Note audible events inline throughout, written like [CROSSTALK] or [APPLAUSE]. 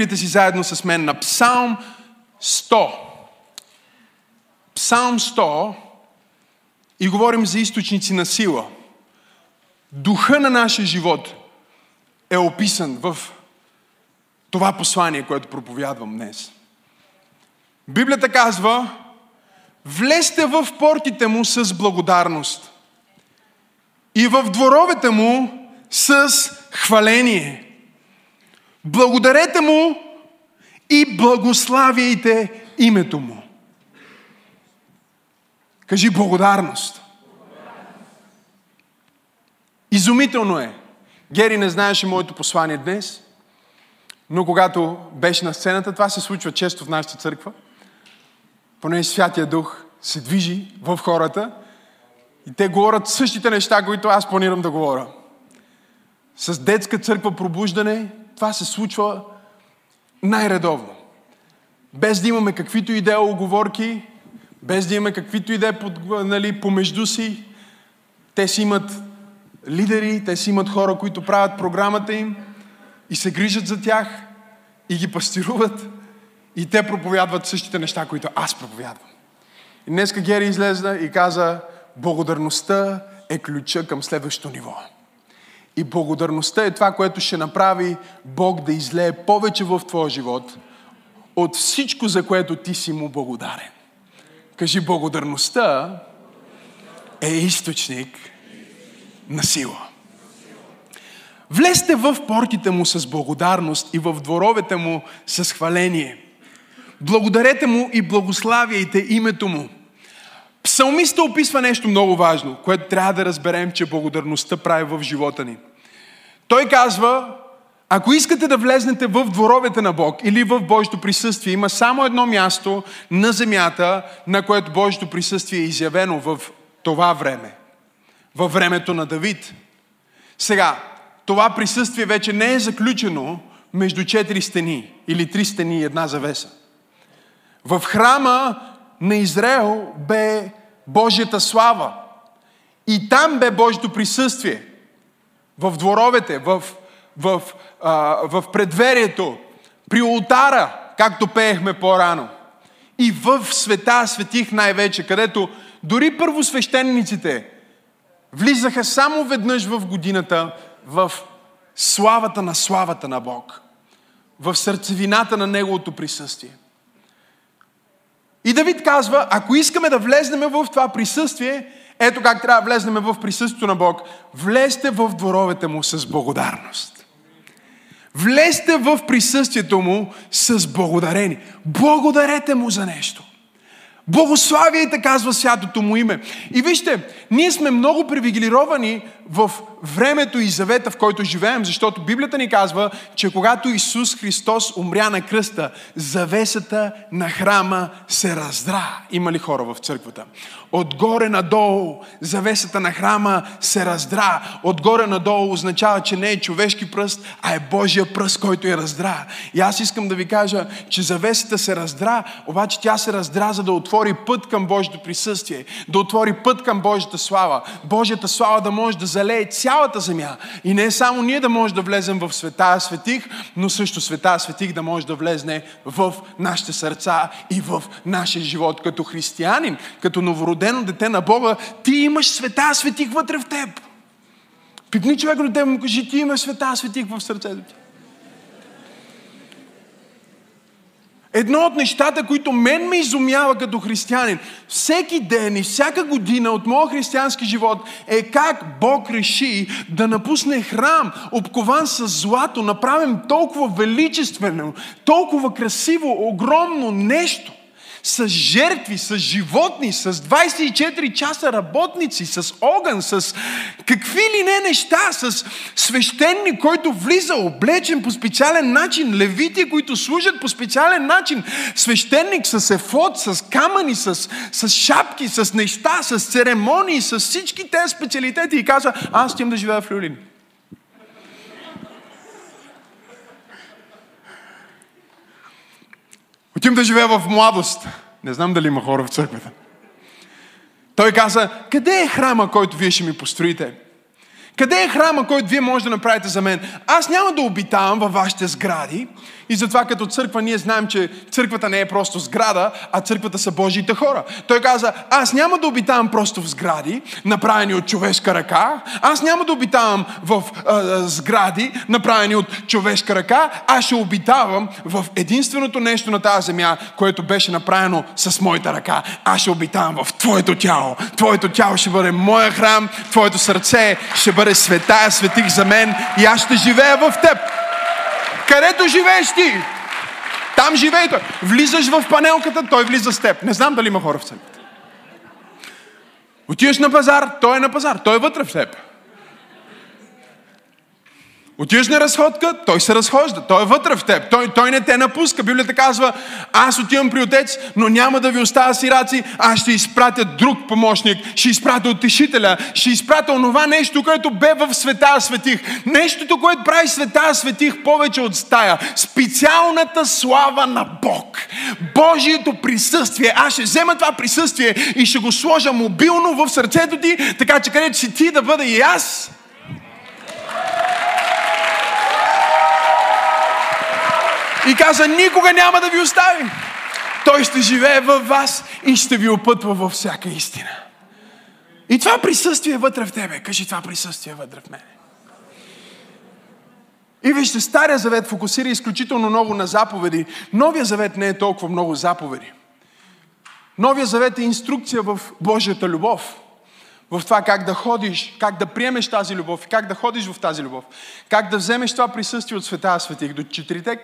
Библията си заедно с мен на Псалм 100. Псалм 100 и говорим за източници на сила. Духа на нашия живот е описан в това послание, което проповядвам днес. Библията казва, влезте в портите му с благодарност и в дворовете му с хваление. Благодарете му и благославяйте името му. Кажи благодарност. Изумително е. Гери не знаеше моето послание днес, но когато беше на сцената, това се случва често в нашата църква, понеже Святия Дух се движи в хората и те говорят същите неща, които аз планирам да говоря. С детска църква пробуждане това се случва най-редовно. Без да имаме каквито и да е оговорки, без да имаме каквито и е нали, помежду си, те си имат лидери, те си имат хора, които правят програмата им и се грижат за тях и ги пастируват и те проповядват същите неща, които аз проповядвам. И днеска Гери излезна и каза, благодарността е ключа към следващото ниво. И благодарността е това, което ще направи Бог да излее повече в твоя живот от всичко, за което ти си му благодарен. Кажи, благодарността е източник на сила. Влезте в портите му с благодарност и в дворовете му с хваление. Благодарете му и благославяйте името му. Псалмиста описва нещо много важно, което трябва да разберем, че благодарността прави в живота ни. Той казва, ако искате да влезнете в дворовете на Бог или в Божието присъствие, има само едно място на земята, на което Божието присъствие е изявено в това време. Във времето на Давид. Сега, това присъствие вече не е заключено между четири стени или три стени и една завеса. В храма на Израел бе Божията слава. И там бе Божието присъствие. В дворовете, в, в, а, в предверието, при ултара, както пеехме по-рано. И в света светих най-вече, където дори първосвещениците влизаха само веднъж в годината в славата на славата на Бог. В сърцевината на Неговото присъствие. И Давид казва, ако искаме да влезнем в това присъствие, ето как трябва да влезнем в присъствието на Бог. Влезте в дворовете му с благодарност. Влезте в присъствието му с благодарение. Благодарете му за нещо. Благославяйте, казва святото му име. И вижте, ние сме много привилегировани в времето и завета, в който живеем, защото Библията ни казва, че когато Исус Христос умря на кръста, завесата на храма се раздра. Има ли хора в църквата? Отгоре надолу завесата на храма се раздра. Отгоре надолу означава, че не е човешки пръст, а е Божия пръст, който я раздра. И аз искам да ви кажа, че завесата се раздра, обаче тя се раздра, за да отвори път към Божието присъствие, да отвори път към Божията слава. Божията слава да може да залее цялата земя. И не само ние да може да влезем в света светих, но също света светих да може да влезне в нашите сърца и в нашия живот. Като християнин, като новородено дете на Бога, ти имаш света светих вътре в теб. Пипни човек до теб му кажи, ти имаш света светих в сърцето ти. Едно от нещата, които мен ме изумява като християнин, всеки ден и всяка година от моя християнски живот е как Бог реши да напусне храм, обкован с злато, направен толкова величествено, толкова красиво, огромно нещо с жертви, с животни, с 24 часа работници, с огън, с какви ли не неща, с свещеник, който влиза облечен по специален начин, левити, които служат по специален начин, свещеник с ефот, с камъни, с, с шапки, с неща, с церемонии, с всички тези специалитети и казва, аз ще да живея в Люлин. Отивам да живея в младост. Не знам дали има хора в църквата. Той каза, къде е храма, който вие ще ми построите? Къде е храма, който вие може да направите за мен? Аз няма да обитавам във вашите сгради. И затова като църква ние знаем, че църквата не е просто сграда, а църквата са Божиите хора. Той каза, аз няма да обитавам просто в сгради, направени от човешка ръка. Аз няма да обитавам в а, сгради, направени от човешка ръка. Аз ще обитавам в единственото нещо на тази земя, което беше направено с моята ръка. Аз ще обитавам в Твоето тяло. Твоето тяло ще бъде моя храм, Твоето сърце ще бъде света, светих за мен и аз ще живея в Теб. Където живееш ти, там живее той. Влизаш в панелката, той влиза с теб. Не знам дали има хора в църквата. Отиваш на пазар, той е на пазар, той е вътре в теб. Отиваш на разходка, той се разхожда, той е вътре в теб, той, той не те напуска. Библията казва, аз отивам при отец, но няма да ви оставя сираци, аз ще изпратя друг помощник, ще изпратя утешителя, ще изпратя онова нещо, което бе в света светих. Нещото, което прави света светих повече от стая. Специалната слава на Бог. Божието присъствие. Аз ще взема това присъствие и ще го сложа мобилно в сърцето ти, така че където си ти да бъда и аз, И каза, никога няма да ви оставим. Той ще живее във вас и ще ви опътва във всяка истина. И това присъствие вътре в тебе. Кажи, това присъствие вътре в мене. И вижте, Стария завет фокусира изключително много на заповеди. Новия завет не е толкова много заповеди. Новия завет е инструкция в Божията любов. В това как да ходиш, как да приемеш тази любов и как да ходиш в тази любов. Как да вземеш това присъствие от света светих до четирите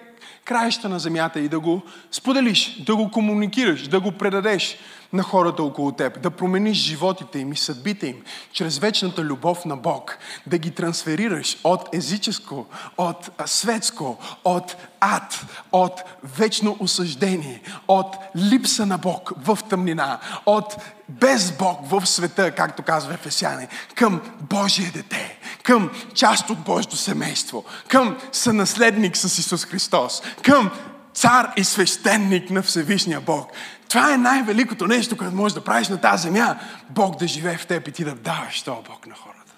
краища на земята и да го споделиш, да го комуникираш, да го предадеш на хората около теб, да промениш животите им и съдбите им чрез вечната любов на Бог, да ги трансферираш от езическо, от светско, от ад, от вечно осъждение, от липса на Бог в тъмнина, от без Бог в света, както казва Ефесяне, към Божие дете, към част от Божието семейство, към сънаследник с Исус Христос, към цар и свещеник на Всевишния Бог. Това е най-великото нещо, което можеш да правиш на тази земя. Бог да живее в теб и ти да даваш този Бог на хората.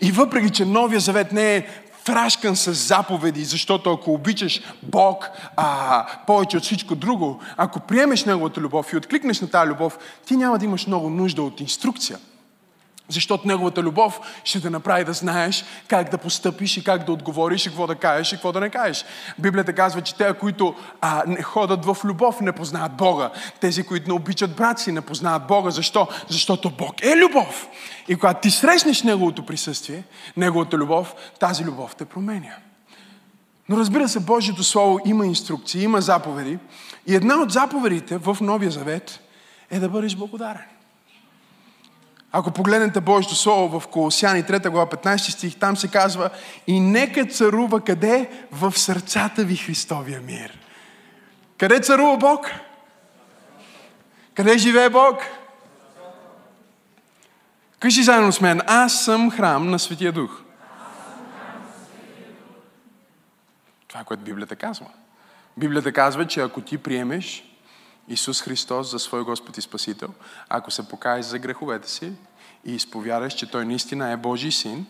И въпреки, че Новия Завет не е фрашкан с заповеди, защото ако обичаш Бог а, повече от всичко друго, ако приемеш Неговата любов и откликнеш на тази любов, ти няма да имаш много нужда от инструкция. Защото Неговата любов ще те направи да знаеш как да постъпиш и как да отговориш и какво да кажеш и какво да не кажеш. Библията казва, че те, които а, не ходят в любов, не познават Бога. Тези, които не обичат брат си, не познават Бога. Защо? Защото Бог е любов. И когато ти срещнеш Неговото присъствие, Неговата любов, тази любов те променя. Но разбира се, Божието Слово има инструкции, има заповеди. И една от заповедите в Новия Завет е да бъдеш благодарен. Ако погледнете Божието Слово в Колосяни 3 глава 15 стих, там се казва и нека царува къде? В сърцата ви Христовия мир. Къде царува Бог? Къде живее Бог? Кажи заедно с мен, аз съм храм на Светия Дух. Това което Библията казва. Библията казва, че ако ти приемеш Исус Христос за свой Господ и Спасител, ако се покаеш за греховете си и изповядаш, че Той наистина е Божий син,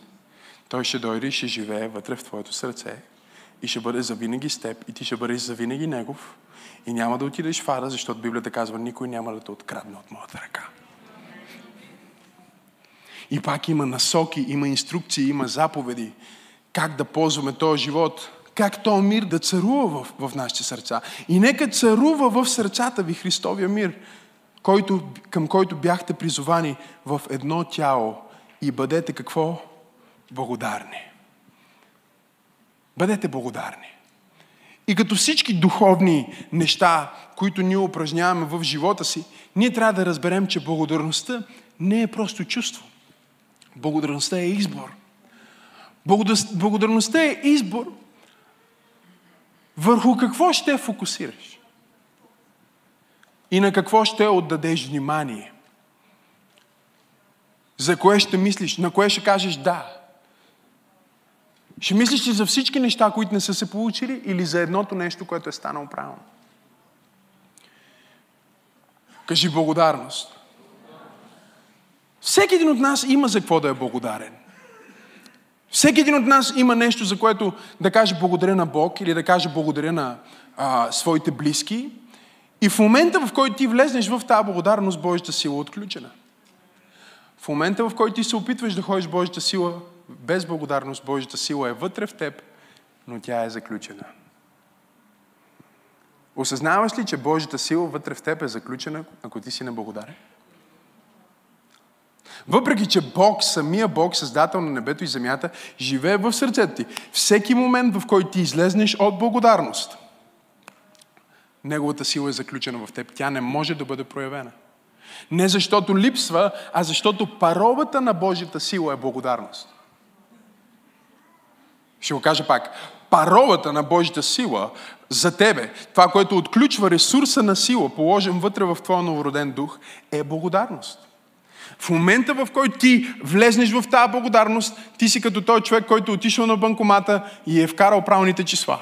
Той ще дойде и ще живее вътре в твоето сърце и ще бъде завинаги с теб и ти ще бъдеш завинаги Негов и няма да отидеш в ада, защото Библията казва, никой няма да те открадне от моята ръка. И пак има насоки, има инструкции, има заповеди как да ползваме този живот – как то мир да царува в, в нашите сърца. И нека царува в сърцата ви Христовия мир, който, към който бяхте призовани в едно тяло и бъдете какво? Благодарни. Бъдете благодарни. И като всички духовни неща, които ние упражняваме в живота си, ние трябва да разберем, че благодарността не е просто чувство. Благодарността е избор. Благодарността е избор върху какво ще фокусираш? И на какво ще отдадеш внимание? За кое ще мислиш? На кое ще кажеш да? Ще мислиш ли за всички неща, които не са се получили или за едното нещо, което е станало правилно? Кажи благодарност. Всеки един от нас има за какво да е благодарен. Всеки един от нас има нещо, за което да каже благодаря на Бог или да каже благодаря на а, своите близки. И в момента, в който ти влезнеш в тази благодарност, Божията сила е отключена. В момента, в който ти се опитваш да ходиш Божията сила, без благодарност, Божията сила е вътре в теб, но тя е заключена. Осъзнаваш ли, че Божията сила вътре в теб е заключена, ако ти си неблагодарен? Въпреки, че Бог, самия Бог, създател на небето и земята, живее в сърцето ти. Всеки момент, в който ти излезнеш от благодарност, Неговата сила е заключена в теб. Тя не може да бъде проявена. Не защото липсва, а защото паролата на Божията сила е благодарност. Ще го кажа пак. Паролата на Божията сила за тебе, това, което отключва ресурса на сила, положен вътре в твоя новороден дух, е благодарност. В момента, в който ти влезнеш в тази благодарност, ти си като той човек, който е отишъл на банкомата и е вкарал правилните числа.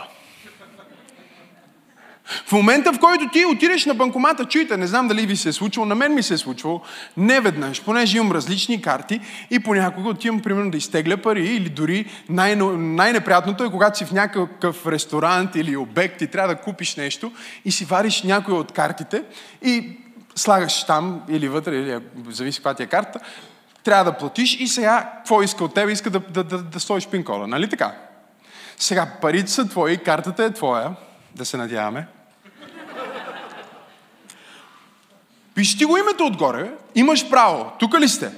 В момента, в който ти отидеш на банкомата, чуйте, не знам дали ви се е случило, на мен ми се е случвало, не веднъж, понеже имам различни карти и понякога отивам, примерно, да изтегля пари или дори най- най-неприятното е, когато си в някакъв ресторант или обект и трябва да купиш нещо и си вариш някоя от картите и слагаш там или вътре, или зависи каква ти е карта, трябва да платиш и сега какво иска от теб? Иска да, да, да, да стоиш пин-кода, нали така? Сега парите са твои, картата е твоя, да се надяваме. Пиши го името отгоре, имаш право. Тук ли сте?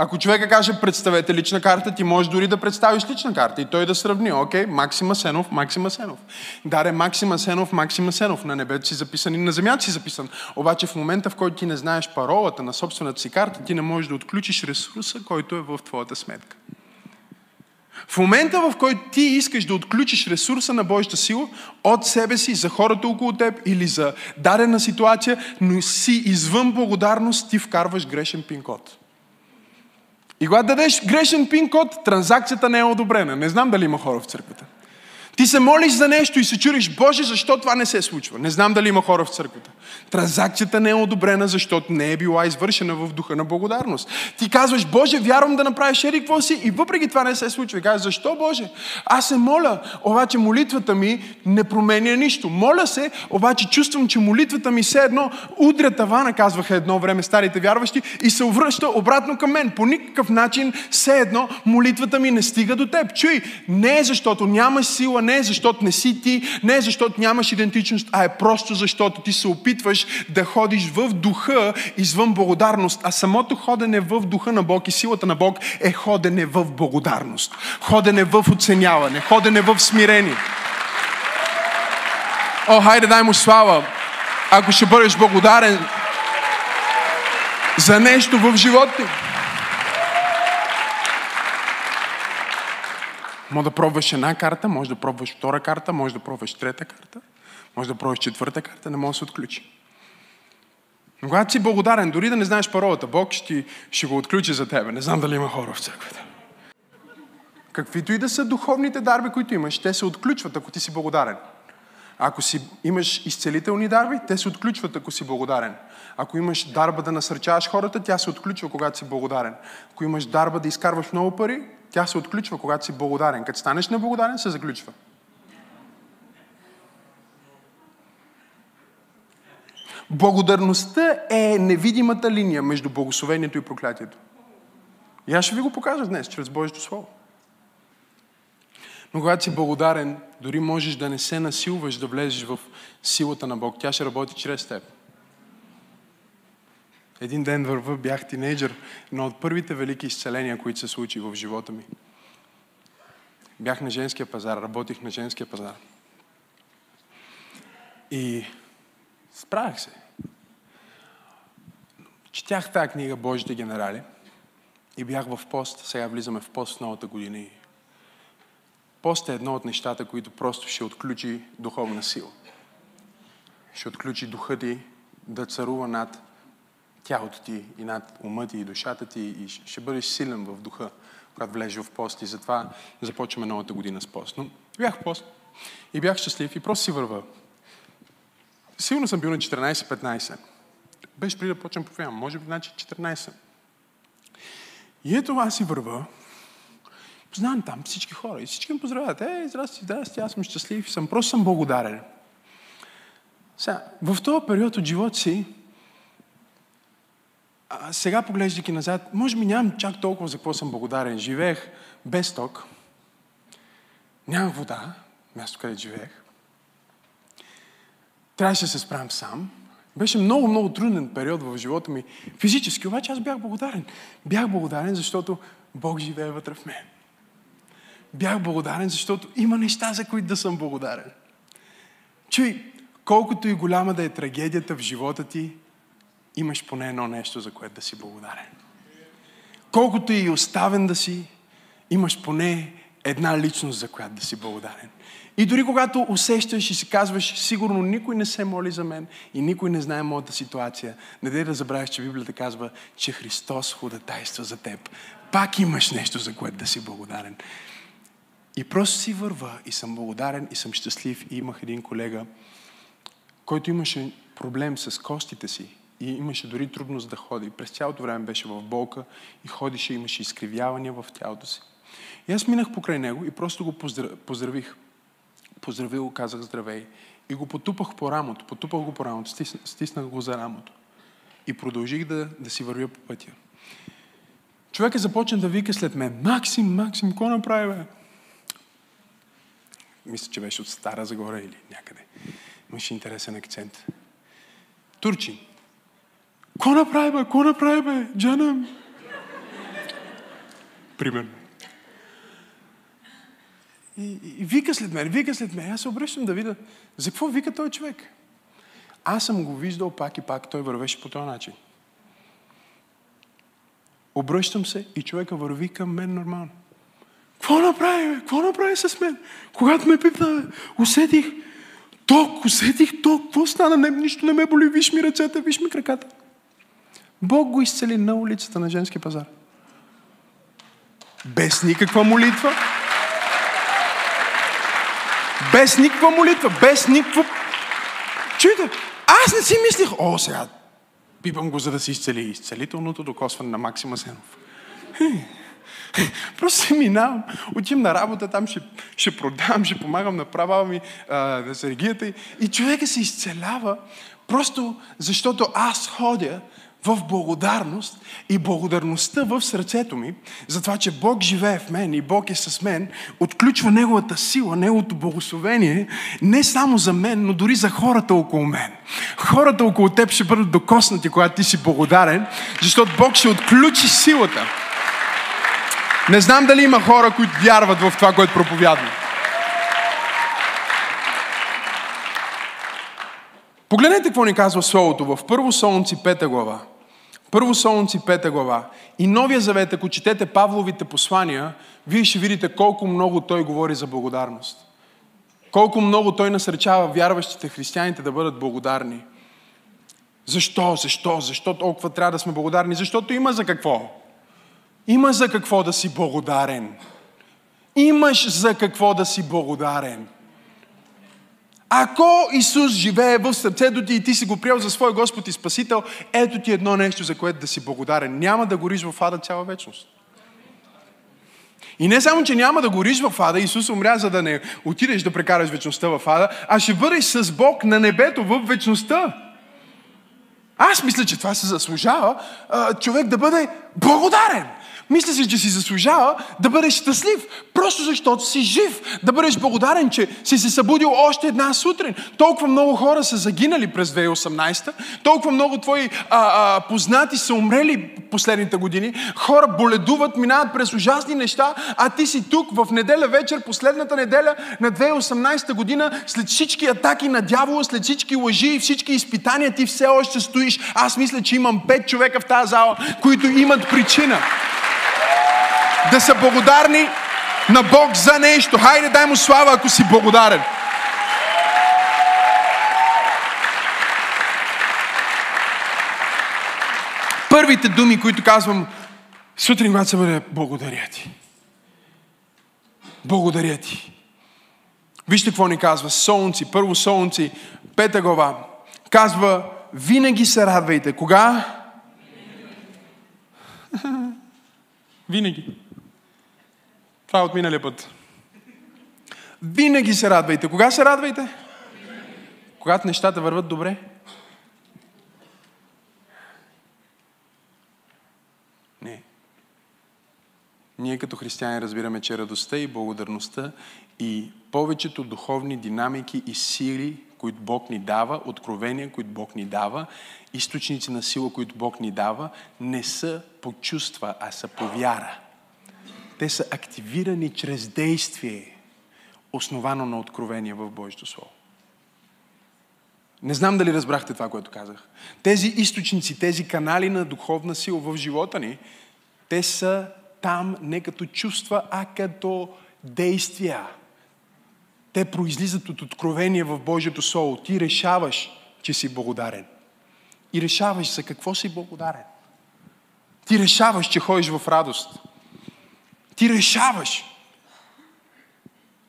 Ако човека каже, представете лична карта, ти можеш дори да представиш лична карта и той да сравни. Окей, Максима Сенов, Максима Сенов. Даре Максима Сенов, Максима Сенов. На небето си записан и на земята си записан. Обаче в момента, в който ти не знаеш паролата на собствената си карта, ти не можеш да отключиш ресурса, който е в твоята сметка. В момента, в който ти искаш да отключиш ресурса на Божията сила от себе си, за хората около теб или за дадена ситуация, но си извън благодарност, ти вкарваш грешен пин-код. И когато дадеш грешен пин-код, транзакцията не е одобрена. Не знам дали има хора в църквата. Ти се молиш за нещо и се чуриш, Боже, защо това не се случва? Не знам дали има хора в църквата. Транзакцията не е одобрена, защото не е била извършена в духа на благодарност. Ти казваш, Боже, вярвам да направиш еди какво си и въпреки това не се случва. И казваш, защо, Боже? Аз се моля, обаче молитвата ми не променя нищо. Моля се, обаче чувствам, че молитвата ми все едно удря тавана, казваха едно време старите вярващи, и се връща обратно към мен. По никакъв начин все едно молитвата ми не стига до теб. Чуй, не е защото нямаш сила, не е защото не си ти, не е защото нямаш идентичност, а е просто защото ти се опитваш да ходиш в духа извън благодарност. А самото ходене в духа на Бог и силата на Бог е ходене в благодарност. Ходене в оценяване, ходене в смирение. О, хайде дай му слава. Ако ще бъдеш благодарен за нещо в живота ти. Може да пробваш една карта, може да пробваш втора карта, може да пробваш трета карта, може да пробваш четвърта карта, не може да се отключи. Но когато си благодарен, дори да не знаеш паролата, Бог ще, ще го отключи за тебе. Не знам дали има хора в църквата. Каквито и да са духовните дарби, които имаш, те се отключват, ако ти си благодарен. Ако си, имаш изцелителни дарби, те се отключват, ако си благодарен. Ако имаш дарба да насърчаваш хората, тя се отключва, когато си благодарен. Ако имаш дарба да изкарваш много пари, тя се отключва, когато си благодарен. Като станеш неблагодарен, се заключва. Благодарността е невидимата линия между благословението и проклятието. И аз ще ви го покажа днес, чрез Божието Слово. Но когато си благодарен, дори можеш да не се насилваш да влезеш в силата на Бог. Тя ще работи чрез теб. Един ден върва, бях тинейджър, но от първите велики изцеления, които се случи в живота ми. Бях на женския пазар, работих на женския пазар. И справях се. Четях тази книга Божите генерали и бях в пост. Сега влизаме в пост в новата година. Пост е едно от нещата, които просто ще отключи духовна сила. Ще отключи духа ти да царува над тялото ти и над ума ти и душата ти и ще бъдеш силен в духа, когато влезеш в пост и затова започваме новата година с пост. Но бях в пост и бях щастлив и просто си върва. Сигурно съм бил на 14-15. Беше преди да почнем проповядвам. Може би, значи 14. И ето аз си върва Познавам там всички хора и всички ме поздравяват. Ей, здрасти, здрасти, аз съм щастлив, съм, просто съм благодарен. Сега, в този период от живота си, а сега поглеждайки назад, може би нямам чак толкова за какво съм благодарен. Живеех без ток, нямах вода, място където живеех. Трябваше да се справям сам. Беше много, много труден период в живота ми. Физически, обаче аз бях благодарен. Бях благодарен, защото Бог живее вътре в мен. Бях благодарен, защото има неща, за които да съм благодарен. Чуй, колкото и голяма да е трагедията в живота ти, имаш поне едно нещо, за което да си благодарен. Колкото и оставен да си, имаш поне една личност, за която да си благодарен. И дори когато усещаш и си казваш, сигурно никой не се моли за мен и никой не знае моята ситуация, не дай да забравяш, че Библията казва, че Христос ходатайства за теб. Пак имаш нещо, за което да си благодарен. И просто си върва и съм благодарен и съм щастлив. И имах един колега, който имаше проблем с костите си и имаше дори трудност да ходи. През цялото време беше в болка и ходише, имаше изкривявания в тялото си. И аз минах покрай него и просто го поздравих. Поздравил казах здравей. И го потупах по рамото. Потупах го по рамото, стиснах, стиснах го за рамото. И продължих да, да си вървя по пътя. Човекът започна да вика след мен. Максим, Максим, какво направи, бе? Мисля, че беше от Стара Загора или някъде. Имаше интересен акцент. Турчин. Ко направи, бе? Ко направи, бе? Джанам. Примерно. И, и, вика след мен, вика след мен. Аз се обръщам да видя за какво вика той човек. Аз съм го виждал пак и пак, той вървеше по този начин. Обръщам се и човека върви към мен нормално. Какво направи, бе? Какво направи с мен? Когато ме пипна, усетих ток, усетих ток. Какво стана? Не, нищо не ме боли. Виж ми ръцете, виж ми краката. Бог го изцели на улицата на женски пазар. Без никаква молитва. Без никаква молитва. Без никакво... Чуйте, аз не си мислих, о, сега пипам го, за да се изцели. Изцелителното докосване на Максима Сенов. Просто си минавам, отивам на работа, там ще, ще продавам, ще помагам на права ми а, на сергията и човека се изцелява, просто защото аз ходя в благодарност и благодарността в сърцето ми, за това, че Бог живее в мен и Бог е с мен, отключва Неговата сила, Неговото благословение, не само за мен, но дори за хората около мен. Хората около теб ще бъдат докоснати, когато ти си благодарен, защото Бог ще отключи силата. Не знам дали има хора, които вярват в това, което проповядвам. Погледнете какво ни казва Словото в Първо Солнци 5 глава. Първо Солнци 5 глава. И Новия Завет, ако четете Павловите послания, вие ще видите колко много той говори за благодарност. Колко много той насречава вярващите християните да бъдат благодарни. Защо? Защо? Защо толкова трябва да сме благодарни? Защото има за какво. Има за какво да си благодарен. Имаш за какво да си благодарен. Ако Исус живее в сърцето ти и ти си го приел за свой Господ и Спасител, ето ти едно нещо, за което да си благодарен. Няма да гориш в ада цяла вечност. И не само, че няма да гориш в ада, Исус умря, за да не отидеш да прекараш вечността в ада, а ще бъдеш с Бог на небето в вечността. Аз мисля, че това се заслужава човек да бъде благодарен. Мисля си, че си заслужава да бъдеш щастлив, просто защото си жив. Да бъдеш благодарен, че си се събудил още една сутрин. Толкова много хора са загинали през 2018, толкова много твои а, а, познати са умрели последните години. Хора боледуват, минават през ужасни неща, а ти си тук в неделя вечер, последната неделя на 2018 година, след всички атаки на дявола, след всички лъжи и всички изпитания, ти все още стоиш. Аз мисля, че имам пет човека в тази зала, които имат причина да са благодарни на Бог за нещо. Хайде, дай му слава, ако си благодарен. Първите думи, които казвам сутрин, когато се бъде, благодаря ти. Благодаря ти. Вижте какво ни казва Солнци, първо Солнци, пета глава. Казва, винаги се радвайте. Кога? Винаги. Това е от миналия път. Винаги се радвайте. Кога се радвайте? Когато нещата върват добре. Не. Ние като християни разбираме, че радостта и благодарността и повечето духовни динамики и сили, които Бог ни дава, откровения, които Бог ни дава, източници на сила, които Бог ни дава, не са по чувства, а са по вяра. Те са активирани чрез действие, основано на откровение в Божието Слово. Не знам дали разбрахте това, което казах. Тези източници, тези канали на духовна сила в живота ни, те са там не като чувства, а като действия. Те произлизат от откровение в Божието Слово. Ти решаваш, че си благодарен. И решаваш за какво си благодарен. Ти решаваш, че ходиш в радост. Ти решаваш.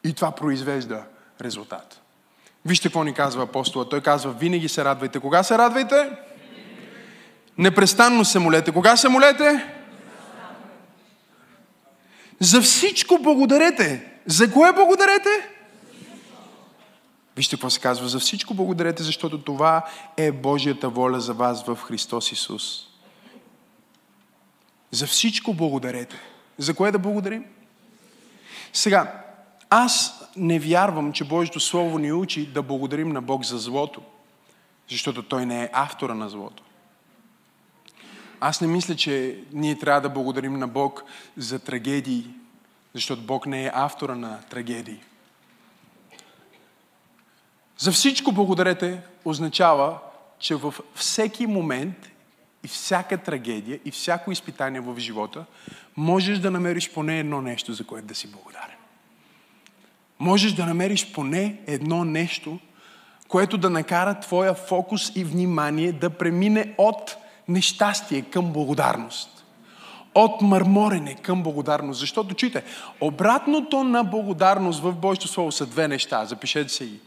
И това произвежда резултат. Вижте какво ни казва апостола. Той казва, винаги се радвайте. Кога се радвайте? Непрестанно се молете. Кога се молете? За всичко благодарете. За кое благодарете? Вижте какво се казва. За всичко благодарете, защото това е Божията воля за вас в Христос Исус. За всичко благодарете. За кое да благодарим? Сега, аз не вярвам, че Божието Слово ни учи да благодарим на Бог за злото, защото Той не е автора на злото. Аз не мисля, че ние трябва да благодарим на Бог за трагедии, защото Бог не е автора на трагедии. За всичко благодарете означава, че във всеки момент и всяка трагедия и всяко изпитание в живота можеш да намериш поне едно нещо, за което да си благодарен. Можеш да намериш поне едно нещо, което да накара твоя фокус и внимание да премине от нещастие към благодарност. От мърморене към благодарност. Защото, чуйте, обратното на благодарност в Божието Слово са две неща. Запишете се ги.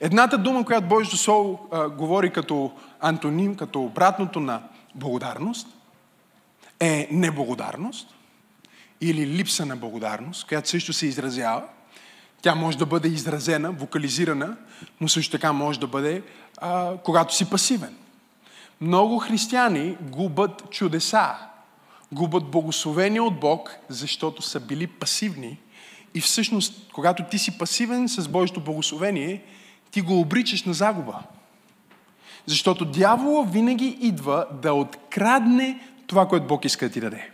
Едната дума, която Божието Слово а, говори като антоним, като обратното на благодарност, е неблагодарност или липса на благодарност, която също се изразява. Тя може да бъде изразена, вокализирана, но също така може да бъде, а, когато си пасивен. Много християни губят чудеса, губят благословение от Бог, защото са били пасивни. И всъщност, когато ти си пасивен с Божието благословение, ти го обричаш на загуба. Защото дявола винаги идва да открадне това, което Бог иска да ти даде.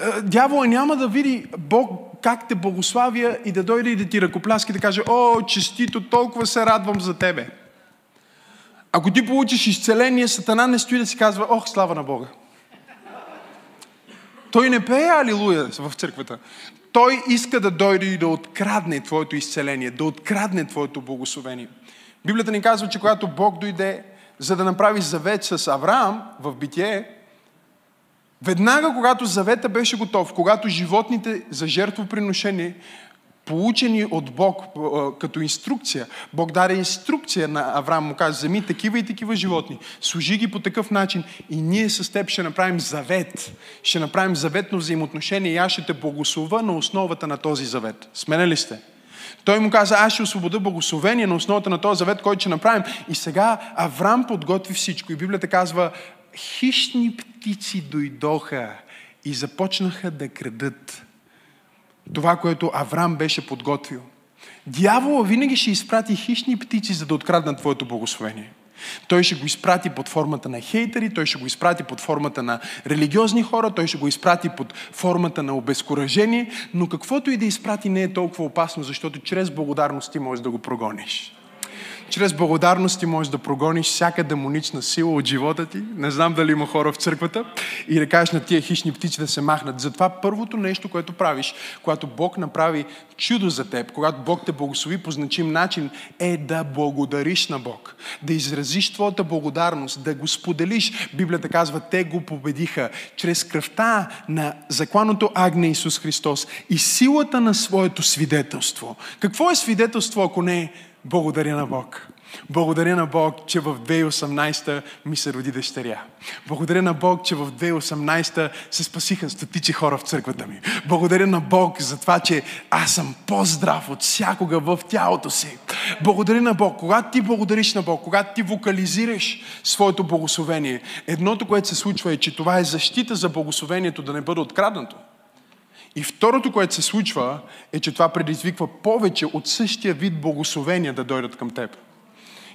Е, дявола няма да види Бог как те благославя и да дойде и да ти ръкопляски и да каже, о, честито, толкова се радвам за тебе. Ако ти получиш изцеление, Сатана не стои да си казва, ох, слава на Бога. Той не пее алилуя в църквата. Той иска да дойде и да открадне твоето изцеление, да открадне твоето благословение. Библията ни казва, че когато Бог дойде, за да направи завет с Авраам в битие, веднага когато завета беше готов, когато животните за жертвоприношение получени от Бог като инструкция. Бог даде инструкция на Авраам, му каза, вземи такива и такива животни, служи ги по такъв начин и ние с теб ще направим завет. Ще направим заветно взаимоотношение и аз ще те благослова на основата на този завет. Смене ли сте? Той му каза, аз ще освобода благословение на основата на този завет, който ще направим. И сега Авраам подготви всичко. И Библията казва, хищни птици дойдоха и започнаха да крадат това, което Авраам беше подготвил. Дявола винаги ще изпрати хищни птици, за да откраднат твоето благословение. Той ще го изпрати под формата на хейтери, той ще го изпрати под формата на религиозни хора, той ще го изпрати под формата на обезкуражение, но каквото и да изпрати не е толкова опасно, защото чрез благодарност ти можеш да го прогониш. Чрез благодарност ти можеш да прогониш всяка демонична сила от живота ти. Не знам дали има хора в църквата. И да кажеш на тия хищни птици да се махнат. Затова първото нещо, което правиш, когато Бог направи чудо за теб, когато Бог те благослови по значим начин, е да благодариш на Бог. Да изразиш твоята благодарност, да го споделиш. Библията казва, те го победиха чрез кръвта на закланото агне Исус Христос и силата на своето свидетелство. Какво е свидетелство, ако не е благодаря на Бог. Благодаря на Бог, че в 2018 ми се роди дъщеря. Благодаря на Бог, че в 2018 се спасиха стотици хора в църквата ми. Благодаря на Бог за това, че аз съм по-здрав от всякога в тялото си. Благодаря на Бог. Когато ти благодариш на Бог, когато ти вокализираш своето благословение, едното, което се случва е, че това е защита за благословението да не бъде откраднато. И второто, което се случва, е, че това предизвиква повече от същия вид благословения да дойдат към теб.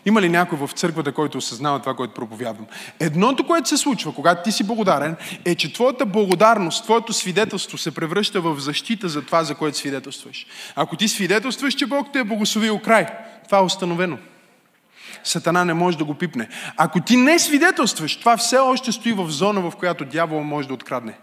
Има ли някой в църквата, който осъзнава това, което проповядвам? Едното, което се случва, когато ти си благодарен, е, че твоята благодарност, твоето свидетелство се превръща в защита за това, за което свидетелстваш. Ако ти свидетелстваш, че Бог те е благословил край, това е установено. Сатана не може да го пипне. Ако ти не свидетелстваш, това все още стои в зона, в която дявол може да открадне.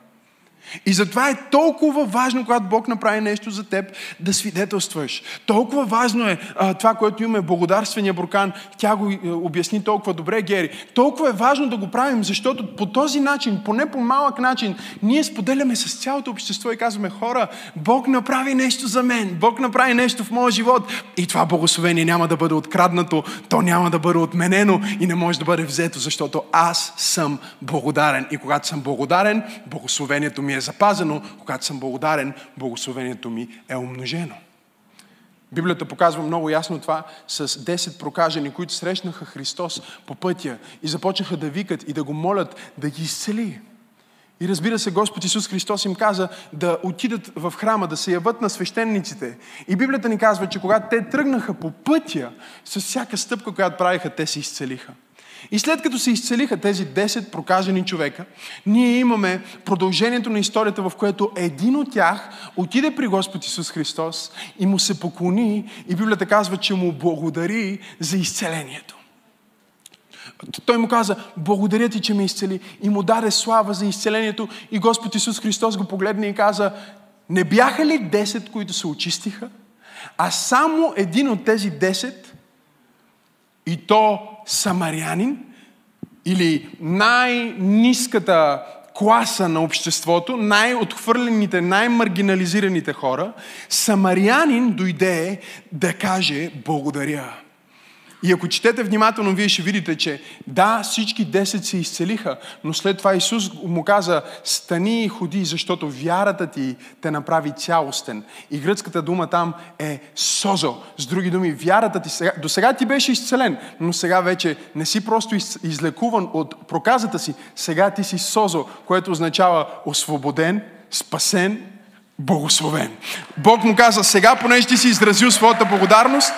И затова е толкова важно, когато Бог направи нещо за теб, да свидетелстваш. Толкова важно е а, това, което имаме, благодарствения буркан. Тя го е, обясни толкова добре, Гери. Толкова е важно да го правим, защото по този начин, поне по малък начин, ние споделяме с цялото общество и казваме, хора, Бог направи нещо за мен, Бог направи нещо в моя живот. И това благословение няма да бъде откраднато, то няма да бъде отменено и не може да бъде взето, защото аз съм благодарен. И когато съм благодарен, благословението ми е запазено, когато съм благодарен, благословението ми е умножено. Библията показва много ясно това с 10 прокажени, които срещнаха Христос по пътя и започнаха да викат и да го молят да ги изцели. И разбира се, Господ Исус Христос им каза да отидат в храма, да се яват на свещениците. И Библията ни казва, че когато те тръгнаха по пътя, с всяка стъпка, която правиха, те се изцелиха. И след като се изцелиха тези 10 прокажени човека, ние имаме продължението на историята, в което един от тях отиде при Господ Исус Христос и му се поклони и Библията казва, че му благодари за изцелението. Той му каза, благодаря ти, че ме изцели. И му даде слава за изцелението. И Господ Исус Христос го погледна и каза, не бяха ли 10, които се очистиха? А само един от тези 10 и то самарянин или най-низката класа на обществото, най-отхвърлените, най-маргинализираните хора, самарянин дойде да каже благодаря. И ако четете внимателно, вие ще видите, че да, всички 10 се изцелиха, но след това Исус му каза, стани и ходи, защото вярата ти те направи цялостен. И гръцката дума там е созо. С други думи, вярата ти сега, до сега ти беше изцелен, но сега вече не си просто излекуван от проказата си, сега ти си созо, което означава освободен, спасен, благословен. Бог му каза, сега, понеже ти си изразил своята благодарност,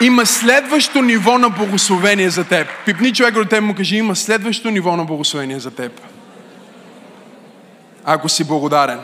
има следващо ниво на благословение за теб. Пипни човек до теб му кажи, има следващо ниво на благословение за теб. Ако си благодарен.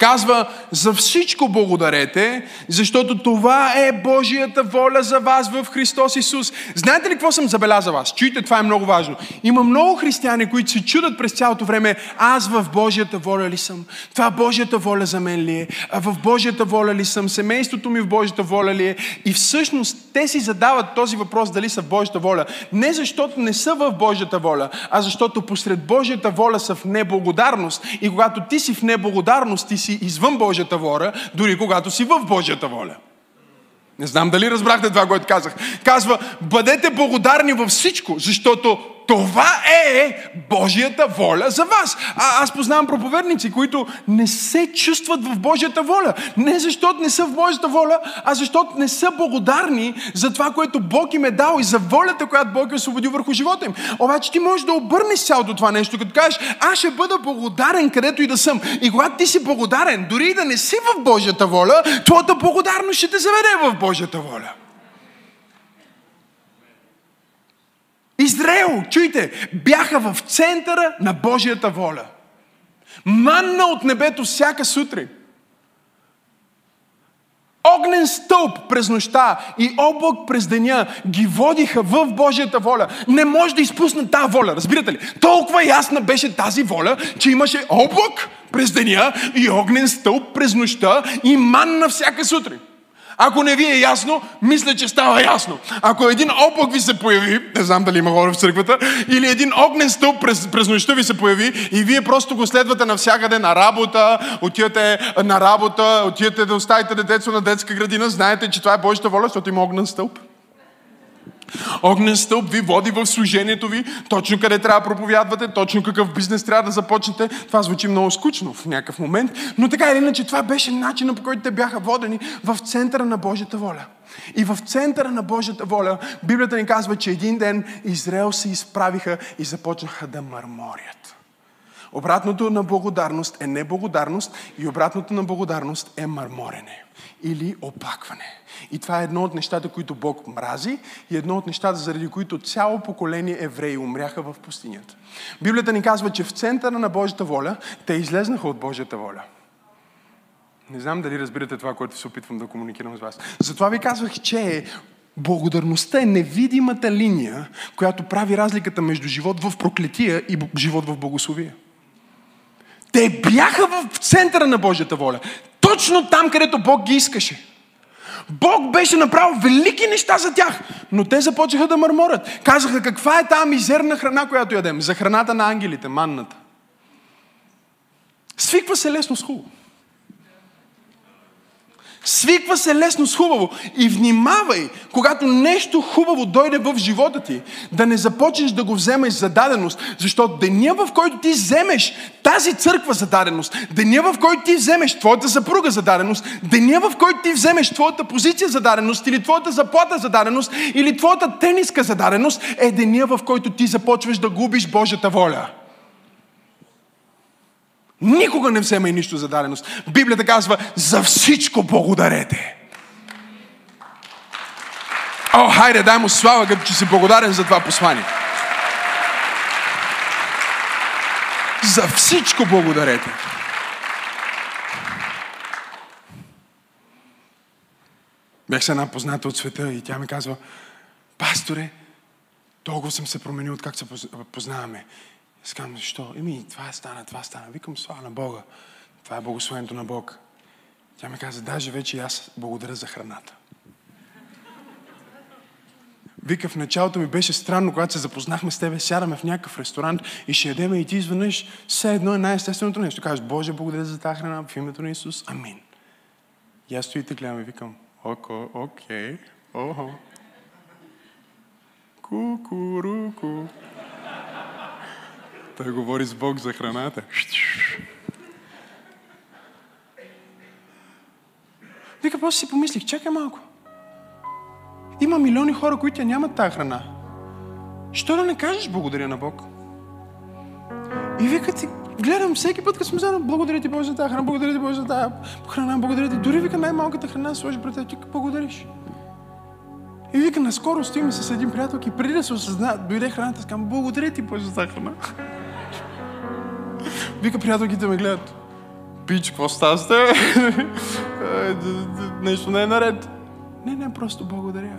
Казва, за всичко благодарете, защото това е Божията воля за вас в Христос Исус. Знаете ли какво съм забелязал вас? Чуйте, това е много важно. Има много християни, които се чудат през цялото време, аз в Божията воля ли съм? Това Божията воля за мен ли е? А в Божията воля ли съм? Семейството ми в Божията воля ли е? И всъщност те си задават този въпрос дали са в Божията воля. Не защото не са в Божията воля, а защото посред Божията воля са в неблагодарност. И когато ти си в неблагодарност, ти си си извън Божията воля, дори когато си в Божията воля. Не знам дали разбрахте това, което казах. Казва, бъдете благодарни във всичко, защото това е Божията воля за вас. А аз познавам проповедници, които не се чувстват в Божията воля. Не защото не са в Божията воля, а защото не са благодарни за това, което Бог им е дал и за волята, която Бог е освободил върху живота им. Обаче ти можеш да обърнеш цялото това нещо, като кажеш, аз ще бъда благодарен където и да съм. И когато ти си благодарен, дори и да не си в Божията воля, твоята благодарност ще те заведе в Божията воля. Израел, чуйте, бяха в центъра на Божията воля. Манна от небето всяка сутрин. Огнен стълб през нощта и облак през деня ги водиха в Божията воля. Не може да изпуснат тази воля, разбирате ли? Толкова ясна беше тази воля, че имаше облак през деня и огнен стълб през нощта и манна всяка сутрин. Ако не ви е ясно, мисля, че става ясно. Ако един облак ви се появи, не знам дали има хора в църквата, или един огнен стълб през, през нощта ви се появи и вие просто го следвате навсякъде на работа, отивате на работа, отивате да оставите детето на детска градина, знаете, че това е Божията воля, защото има огнен стълб. Огнен стълб ви води в служението ви, точно къде трябва да проповядвате, точно какъв бизнес трябва да започнете. Това звучи много скучно в някакъв момент, но така или иначе това беше начинът по който те бяха водени в центъра на Божията воля. И в центъра на Божията воля Библията ни казва, че един ден Израел се изправиха и започнаха да мърморят. Обратното на благодарност е неблагодарност и обратното на благодарност е мърморене или оплакване. И това е едно от нещата, които Бог мрази и едно от нещата, заради които цяло поколение евреи умряха в пустинята. Библията ни казва, че в центъра на Божията воля те излезнаха от Божията воля. Не знам дали разбирате това, което се опитвам да комуникирам с вас. Затова ви казвах, че благодарността е невидимата линия, която прави разликата между живот в проклетия и живот в благословие. Те бяха в центъра на Божията воля. Точно там, където Бог ги искаше. Бог беше направил велики неща за тях, но те започнаха да мърморят. Казаха, каква е тази мизерна храна, която ядем? За храната на ангелите, манната. Свиква се лесно с хубаво. Свиква се лесно с хубаво. И внимавай, когато нещо хубаво дойде в живота ти, да не започнеш да го вземеш за даденост. Защото деня, в който ти вземеш тази църква за даденост, деня, в който ти вземеш твоята съпруга за даденост, деня, в който ти вземеш твоята позиция за даденост, или твоята заплата за даденост, или твоята тениска за даденост, е деня, в който ти започваш да губиш Божията воля. Никога не вземай нищо за даденост. Библията казва, за всичко благодарете. О, хайде, дай му слава, като че си благодарен за това послание. За всичко благодарете. Бях с една позната от света и тя ми казва, пасторе, толкова съм се променил, от как се познаваме. Аз защо? Еми, това стана, това стана. Викам, слава на Бога. Това е благословението на Бог. Тя ми каза, даже вече аз благодаря за храната. Вика, в началото ми беше странно, когато се запознахме с тебе, сядаме в някакъв ресторант и ще ядеме и ти изведнъж все едно е най-естественото нещо. Казваш, Боже, благодаря за тази храна в името на Исус. Амин. И аз стоите гледам и викам, око, окей, охо. Кукуруку. Той говори с Бог за храната. Вика, просто си помислих, чакай малко. Има милиони хора, които нямат тази храна. Що да не кажеш благодаря на Бог? И вика ти, гледам всеки път, като сме заедно, благодаря ти Боже за тази храна, благодаря ти Боже за тази храна, благодаря ти. Дори вика най-малката храна сложи пред теб, ти благодариш. И вика, наскоро стоим с един приятел и преди да се осъзна, дойде храната, казвам, благодаря ти Боже за тази храна. Вика, приятелките ме гледат. Пич, какво става с теб? [LAUGHS] Нещо не е наред. Не, не, просто благодаря.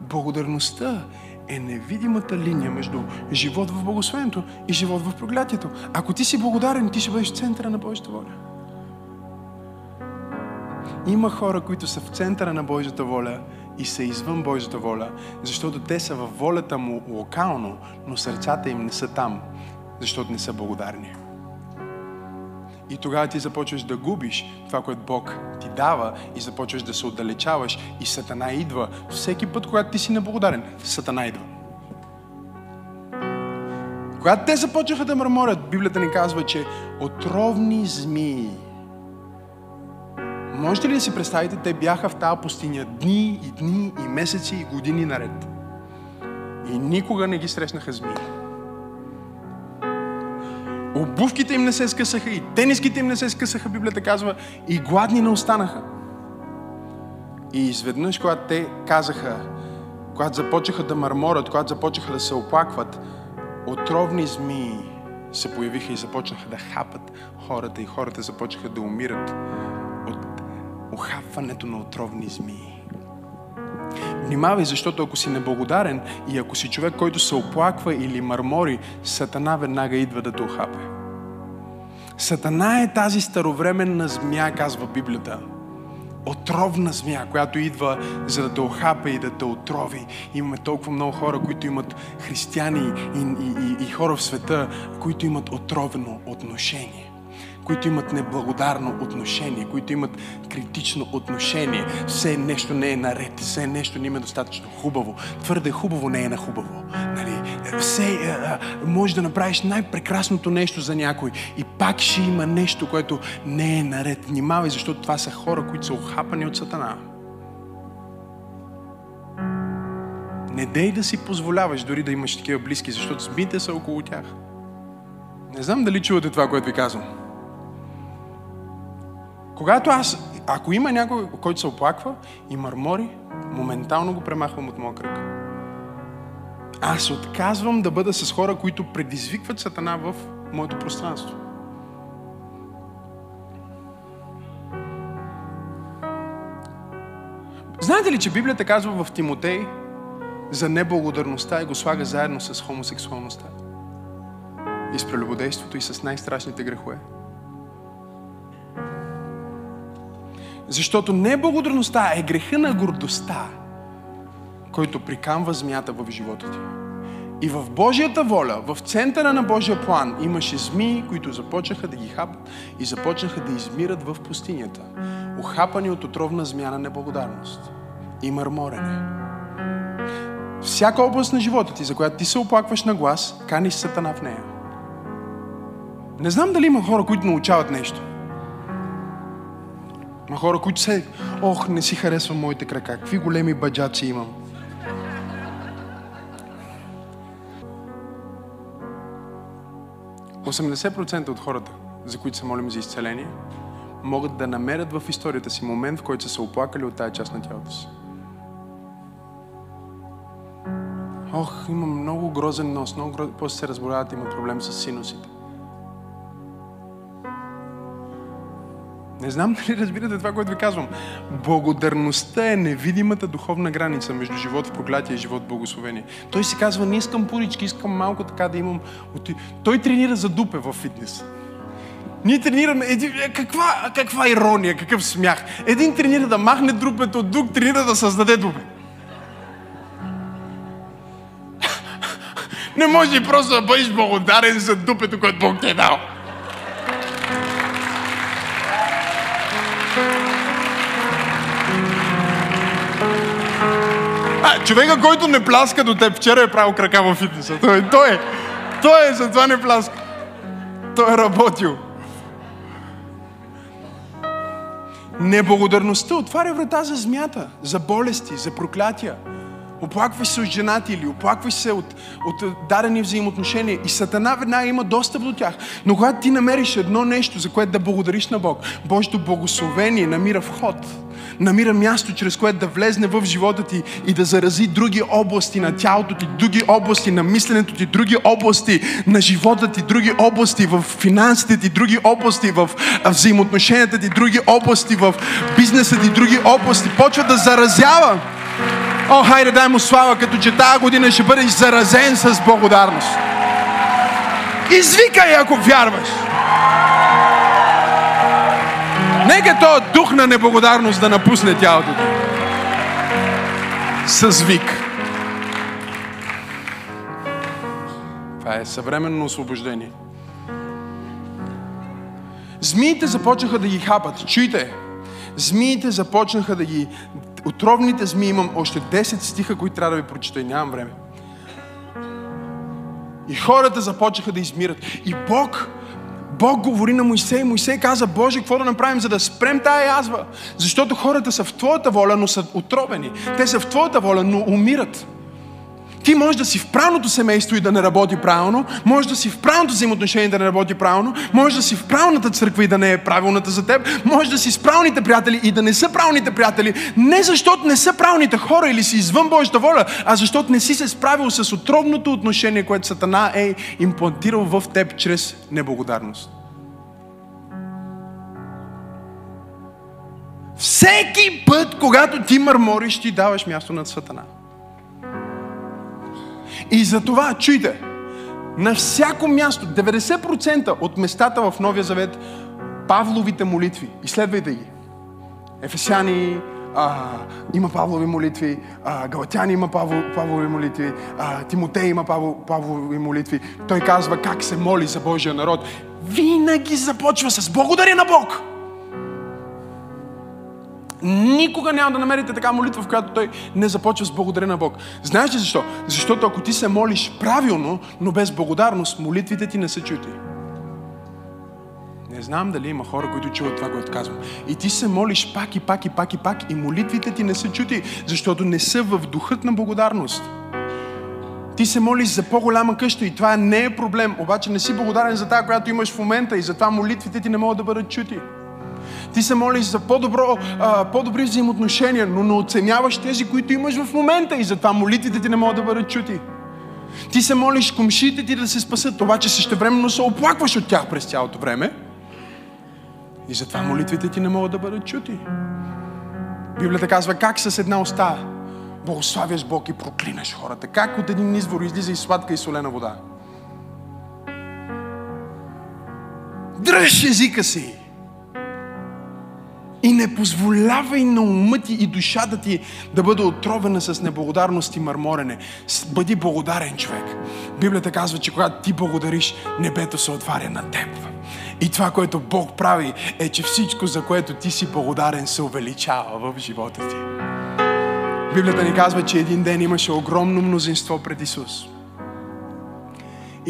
Благодарността е невидимата линия между живот в благословението и живот в проклятието. Ако ти си благодарен, ти ще бъдеш в центъра на Божията воля. Има хора, които са в центъра на Божията воля и са извън Божията воля, защото те са във волята му локално, но сърцата им не са там, защото не са благодарни. И тогава ти започваш да губиш това, което Бог ти дава и започваш да се отдалечаваш и Сатана идва. Всеки път, когато ти си неблагодарен, Сатана идва. Когато те започнаха да мърморят, Библията ни казва, че отровни змии Можете ли да си представите, те бяха в тази пустиня дни и дни и месеци и години наред. И никога не ги срещнаха змии. Обувките им не се скъсаха и тениските им не се скъсаха, Библията казва, и гладни не останаха. И изведнъж, когато те казаха, когато започнаха да мърморят, когато започнаха да се оплакват, отровни змии се появиха и започнаха да хапат хората и хората започнаха да умират охапването на отровни змии. Внимавай, защото ако си неблагодарен и ако си човек, който се оплаква или мърмори, Сатана веднага идва да те охапе. Сатана е тази старовременна змия, казва Библията, отровна змия, която идва за да те охапа и да те отрови. Имаме толкова много хора, които имат християни и, и, и, и хора в света, които имат отровено отношение които имат неблагодарно отношение, които имат критично отношение. Все нещо не е наред, все нещо не има достатъчно хубаво. Твърде хубаво не е на хубаво. Нали? Все а, може да направиш най-прекрасното нещо за някой и пак ще има нещо, което не е наред. Внимавай, защото това са хора, които са охапани от Сатана. Не дей да си позволяваш дори да имаш такива близки, защото змиите са около тях. Не знам дали чувате това, което ви казвам. Когато аз, ако има някой, който се оплаква и мърмори, моментално го премахвам от моя кръг. Аз отказвам да бъда с хора, които предизвикват Сатана в моето пространство. Знаете ли, че Библията казва в Тимотей за неблагодарността и го слага заедно с хомосексуалността? И с прелюбодейството и с най-страшните грехове? Защото неблагодарността е греха на гордостта, който прикамва змията в живота ти. И в Божията воля, в центъра на Божия план, имаше змии, които започнаха да ги хапат и започнаха да измират в пустинята, охапани от отровна змия на неблагодарност и мърморене. Всяка област на живота ти, за която ти се оплакваш на глас, каниш сатана в нея. Не знам дали има хора, които научават нещо. Ма хора, които се, ох, не си харесвам моите крака, какви големи баджаци имам. процента от хората, за които се молим за изцеление, могат да намерят в историята си момент, в който са се оплакали от тази част на тялото си. Ох, имам много грозен нос, много грозен... после се разболяват, имат проблем с синусите. Не знам [LAUGHS] дали разбирате това, което ви казвам. Благодарността е невидимата духовна граница между живот в проклятие и живот в благословение. Той си казва, не искам пурички, искам малко така да имам... Той тренира за дупе в фитнес. Ние тренираме... Е, каква, каква ирония, какъв смях. Един тренира да махне дупето, друг тренира да създаде дупе. [LAUGHS] Не може просто да бъдеш благодарен за дупето, което Бог ти е дал. А, човека, който не пляска до теб, вчера е правил крака в фитнеса. Той, той е. Той е, затова не пляска. Той е работил. Неблагодарността отваря врата за змята, за болести, за проклятия. Оплакваш се от женати или оплакваш се от, от дадени взаимоотношения и Сатана веднага има достъп до тях. Но когато ти намериш едно нещо, за което да благодариш на Бог, Божието благословение намира вход намира място, чрез което да влезне в живота ти и да зарази други области на тялото ти, други области на мисленето ти, други области на живота ти, други области в финансите ти, други области в взаимоотношенията ти, други области в бизнеса ти, други области. Почва да заразява. О, хайде дай му слава, като че тази година ще бъдеш заразен с благодарност. Извикай, ако вярваш. Нека този дух на неблагодарност да напусне тялото ти. С вик. Това е съвременно освобождение. Змиите започнаха да ги хапат. Чуйте, змиите започнаха да ги... Отровните змии имам още 10 стиха, които трябва да ви прочита и нямам време. И хората започнаха да измират. И Бог Бог говори на Моисей. Моисей каза, Боже, какво да направим, за да спрем тая язва? Защото хората са в Твоята воля, но са отровени. Те са в Твоята воля, но умират. Ти можеш да си в правилното семейство и да не работи правилно, можеш да си в правилното взаимоотношение и да не работи правилно, можеш да си в правилната църква и да не е правилната за теб, можеш да си с правилните приятели и да не са правилните приятели, не защото не са правилните хора или си извън Божията воля, а защото не си се справил с отровното отношение, което Сатана е имплантирал в теб чрез неблагодарност. Всеки път, когато ти мърмориш, ти даваш място на Сатана. И за това, чуйте, на всяко място, 90% от местата в Новия Завет, Павловите молитви, изследвайте ги. Ефесяни а, има Павлови молитви, а, Галатяни има Павло, Павлови молитви, а, Тимотей има Павло, Павлови молитви. Той казва как се моли за Божия народ. Винаги започва с благодаря на Бог. Никога няма да намерите така молитва, в която той не започва с благодаря на Бог. Знаеш ли защо? Защото ако ти се молиш правилно, но без благодарност, молитвите ти не са чути. Не знам дали има хора, които чуват това, което казвам. И ти се молиш пак и пак и пак и пак и молитвите ти не са чути, защото не са в духът на благодарност. Ти се молиш за по-голяма къща и това не е проблем, обаче не си благодарен за тази, която имаш в момента и затова молитвите ти не могат да бъдат чути. Ти се молиш за по-добро, а, по-добри взаимоотношения, но не оценяваш тези, които имаш в момента и затова молитвите ти не могат да бъдат чути. Ти се молиш комшите ти да се спасат, обаче същевременно се оплакваш от тях през цялото време. И затова молитвите ти не могат да бъдат чути. Библията казва как с една уста благославяш Бог и проклинаш хората. Как от един извор излиза и сладка и солена вода. Дръж езика си. И не позволявай на ума ти и душата ти да бъде отровена с неблагодарност и мърморене. Бъди благодарен човек. Библията казва, че когато ти благодариш, небето се отваря на теб. И това, което Бог прави, е, че всичко, за което ти си благодарен, се увеличава в живота ти. Библията ни казва, че един ден имаше огромно мнозинство пред Исус.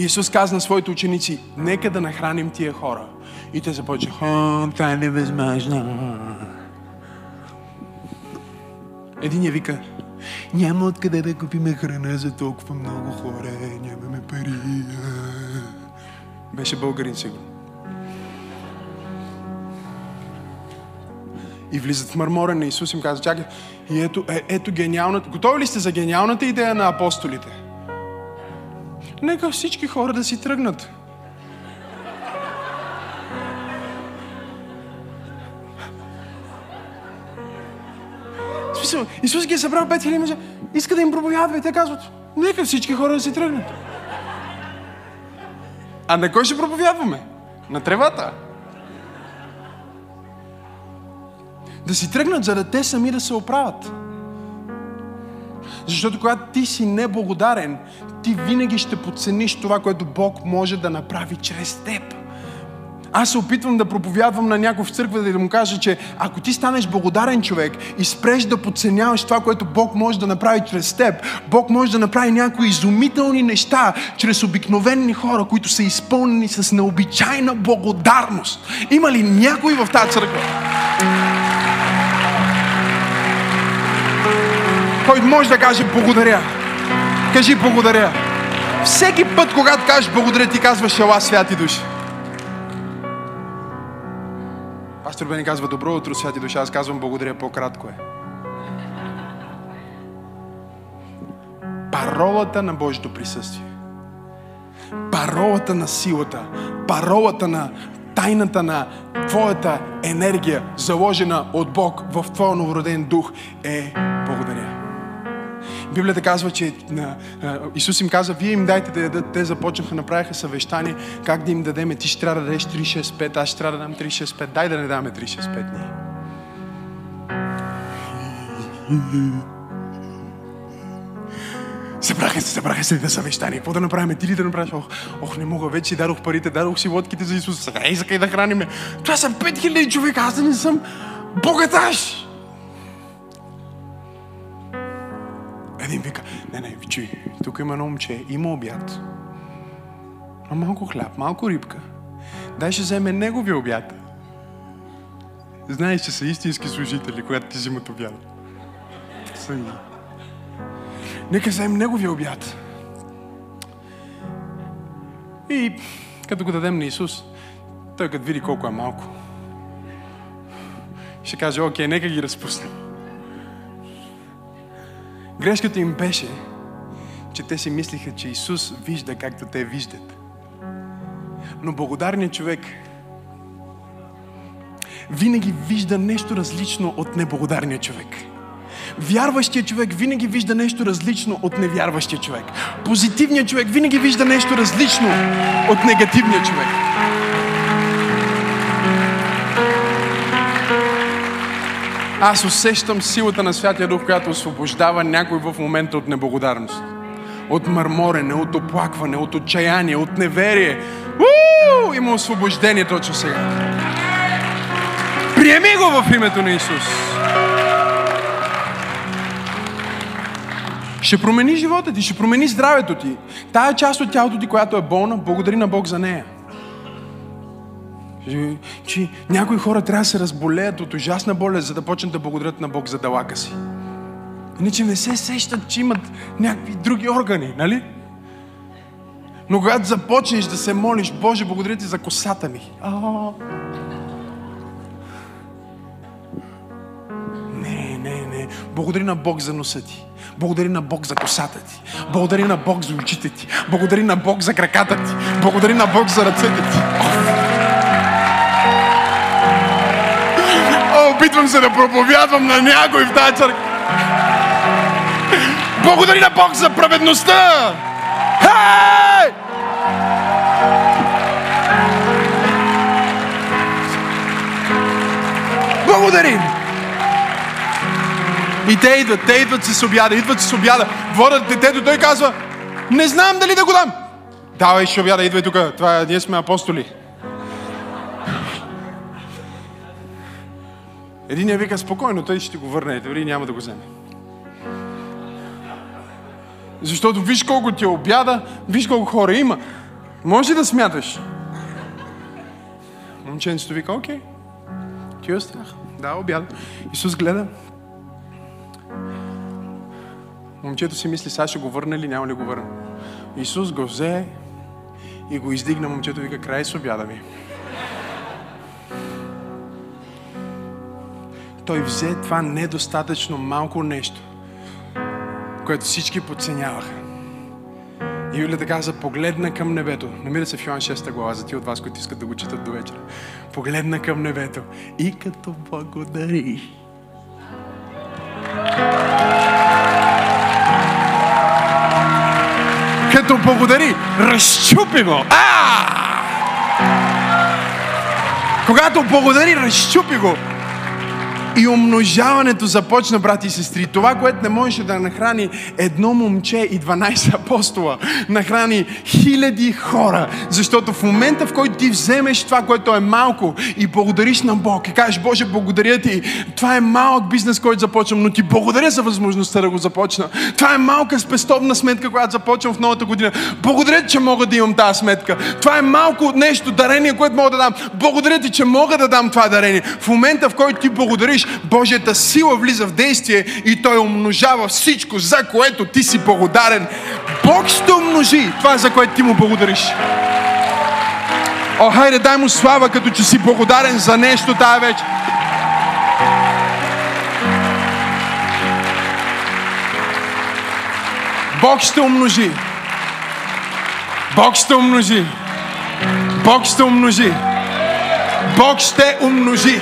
Исус каза на своите ученици, нека да нахраним тия хора. И те започнаха, това е невъзможно. Един я вика, няма откъде да купиме храна за толкова много хора, нямаме пари. Беше българин сигурно. И влизат в мърморен на Исус им казва, чакай, и ето, е, ето гениалната, готови ли сте за гениалната идея на апостолите? Нека всички хора да си тръгнат. Смисъл, Исус ги е събрал пет хиляди мъже, иска да им проповядва и те казват, нека всички хора да си тръгнат. А на кой ще проповядваме? На тревата. Да си тръгнат, за да те сами да се оправят. Защото когато ти си неблагодарен, ти винаги ще подцениш това, което Бог може да направи чрез теб. Аз се опитвам да проповядвам на някой в църквата и да му кажа, че ако ти станеш благодарен човек и спреш да подценяваш това, което Бог може да направи чрез теб, Бог може да направи някои изумителни неща чрез обикновени хора, които са изпълнени с необичайна благодарност. Има ли някой в тази църква? Който може да каже благодаря. Кажи благодаря. Всеки път, когато кажеш благодаря, ти казваш ела святи души. Пастор Бени казва добро утро, святи душа. Аз казвам благодаря по-кратко е. Паролата на Божието присъствие. Паролата на силата. Паролата на тайната на твоята енергия, заложена от Бог в твоя новороден дух е благодаря. Библията казва, че на, Исус им каза, вие им дайте да ядат. Те започнаха, направиха съвещание, как да им дадеме. Ти ще трябва да дадеш 365, аз ще трябва да дам 365. Дай да не даваме 365 ние. Събраха се, събраха се на съвещание. Какво да направим? Ти ли да направиш? Ох, ох, не мога, вече дадох парите, дадох си лодките за Исус. Сега ей, закай да храниме. Това са 5000 човека, аз не съм богаташ. Тук има едно момче, има обяд. А малко хляб, малко рибка. Дай ще вземе неговия обяд. Знаеш, че са истински служители, когато ти взимат обяд. Са Нека вземем неговия обяд. И като го дадем на Исус, той като види колко е малко, ще каже, окей, нека ги разпуснем. Грешката им беше, че те си мислиха, че Исус вижда както те виждат. Но благодарният човек винаги вижда нещо различно от неблагодарния човек. Вярващия човек винаги вижда нещо различно от невярващия човек. Позитивният човек винаги вижда нещо различно от негативния човек. Аз усещам силата на Святия Дух, която освобождава някой в момента от неблагодарност. От мърморене, от оплакване, от отчаяние, от неверие. Уу! Има освобождение точно сега. Приеми го в името на Исус. Ще промени живота ти, ще промени здравето ти. Тая част от тялото ти, която е болна, благодари на Бог за нея. Че, някои хора трябва да се разболеят от ужасна болест, за да почнат да благодарят на Бог за далака си. Иначе не се сещат, че имат някакви други органи, нали? Но когато започнеш да се молиш, Боже, благодаря ти за косата ми. А-а-а. Не, не, не. Благодари на Бог за носа ти. Благодари на Бог за косата ти. Благодари на Бог за очите ти. Благодари на Бог за краката ти. Благодари на Бог за ръцете ти. О, опитвам се да проповядвам на някой в тази църква. Благодари на Бог за праведността! Хей! Благодарим! И те идват, те идват с обяда, идват с обяда, водят детето, той казва, не знам дали да го дам. Давай, ще обяда, идвай тук, това, ние сме апостоли. Един я вика, спокойно, той ще го върне, дори няма да го вземе. Защото виж колко ти е обяда, виж колко хора има. Може да смяташ. Момченцето вика, окей. Ти е страх. Да, обяда. Исус гледа. Момчето си мисли, сега ще го върне или няма ли го върне. Исус го взе и го издигна. Момчето вика, край с обяда ми. Той взе това недостатъчно малко нещо, което всички подценяваха. И Юлията каза, погледна към небето. Намира се в Йоан 6 глава, за ти от вас, които искат да го четат до вечера. Погледна към небето и като благодари. Като благодари, разчупи го. А! Когато благодари, разчупи го. И умножаването започна, брати и сестри. Това, което не можеше да нахрани едно момче и 12 апостола, нахрани хиляди хора. Защото в момента, в който ти вземеш това, което е малко и благодариш на Бог и кажеш, Боже, благодаря ти, това е малък бизнес, който започвам, но ти благодаря за възможността да го започна. Това е малка спестовна сметка, която започвам в новата година. Благодаря ти, че мога да имам тази сметка. Това е малко нещо, дарение, което мога да дам. Благодаря ти, че мога да дам това дарение. В момента, в който ти благодариш, Божията сила влиза в действие и Той умножава всичко, за което ти си благодарен. Бог ще умножи това, за което ти му благодариш. О, хайде, дай му слава, като че си благодарен за нещо тая вече. Бог ще умножи. Бог ще умножи. Бог ще умножи. Бог ще умножи.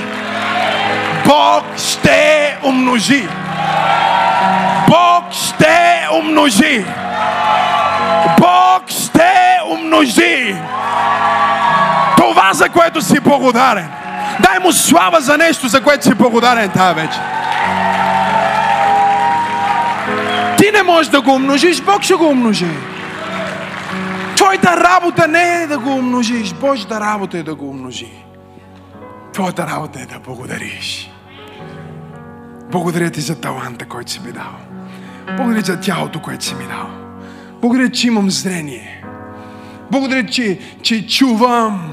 Бог ще умножи. Бог ще умножи. Бог ще умножи. Това, за което си благодарен. Дай му слава за нещо, за което си благодарен тази вече. Ти не можеш да го умножиш, Бог ще го умножи. Твоята работа не е да го умножиш, Божията работа е да го умножи. Твоята работа е да благодариш. Благодаря ти за таланта, който си ми дал. Благодаря за тялото, което си ми дал. Благодаря, че имам зрение. Благодаря, че, че чувам.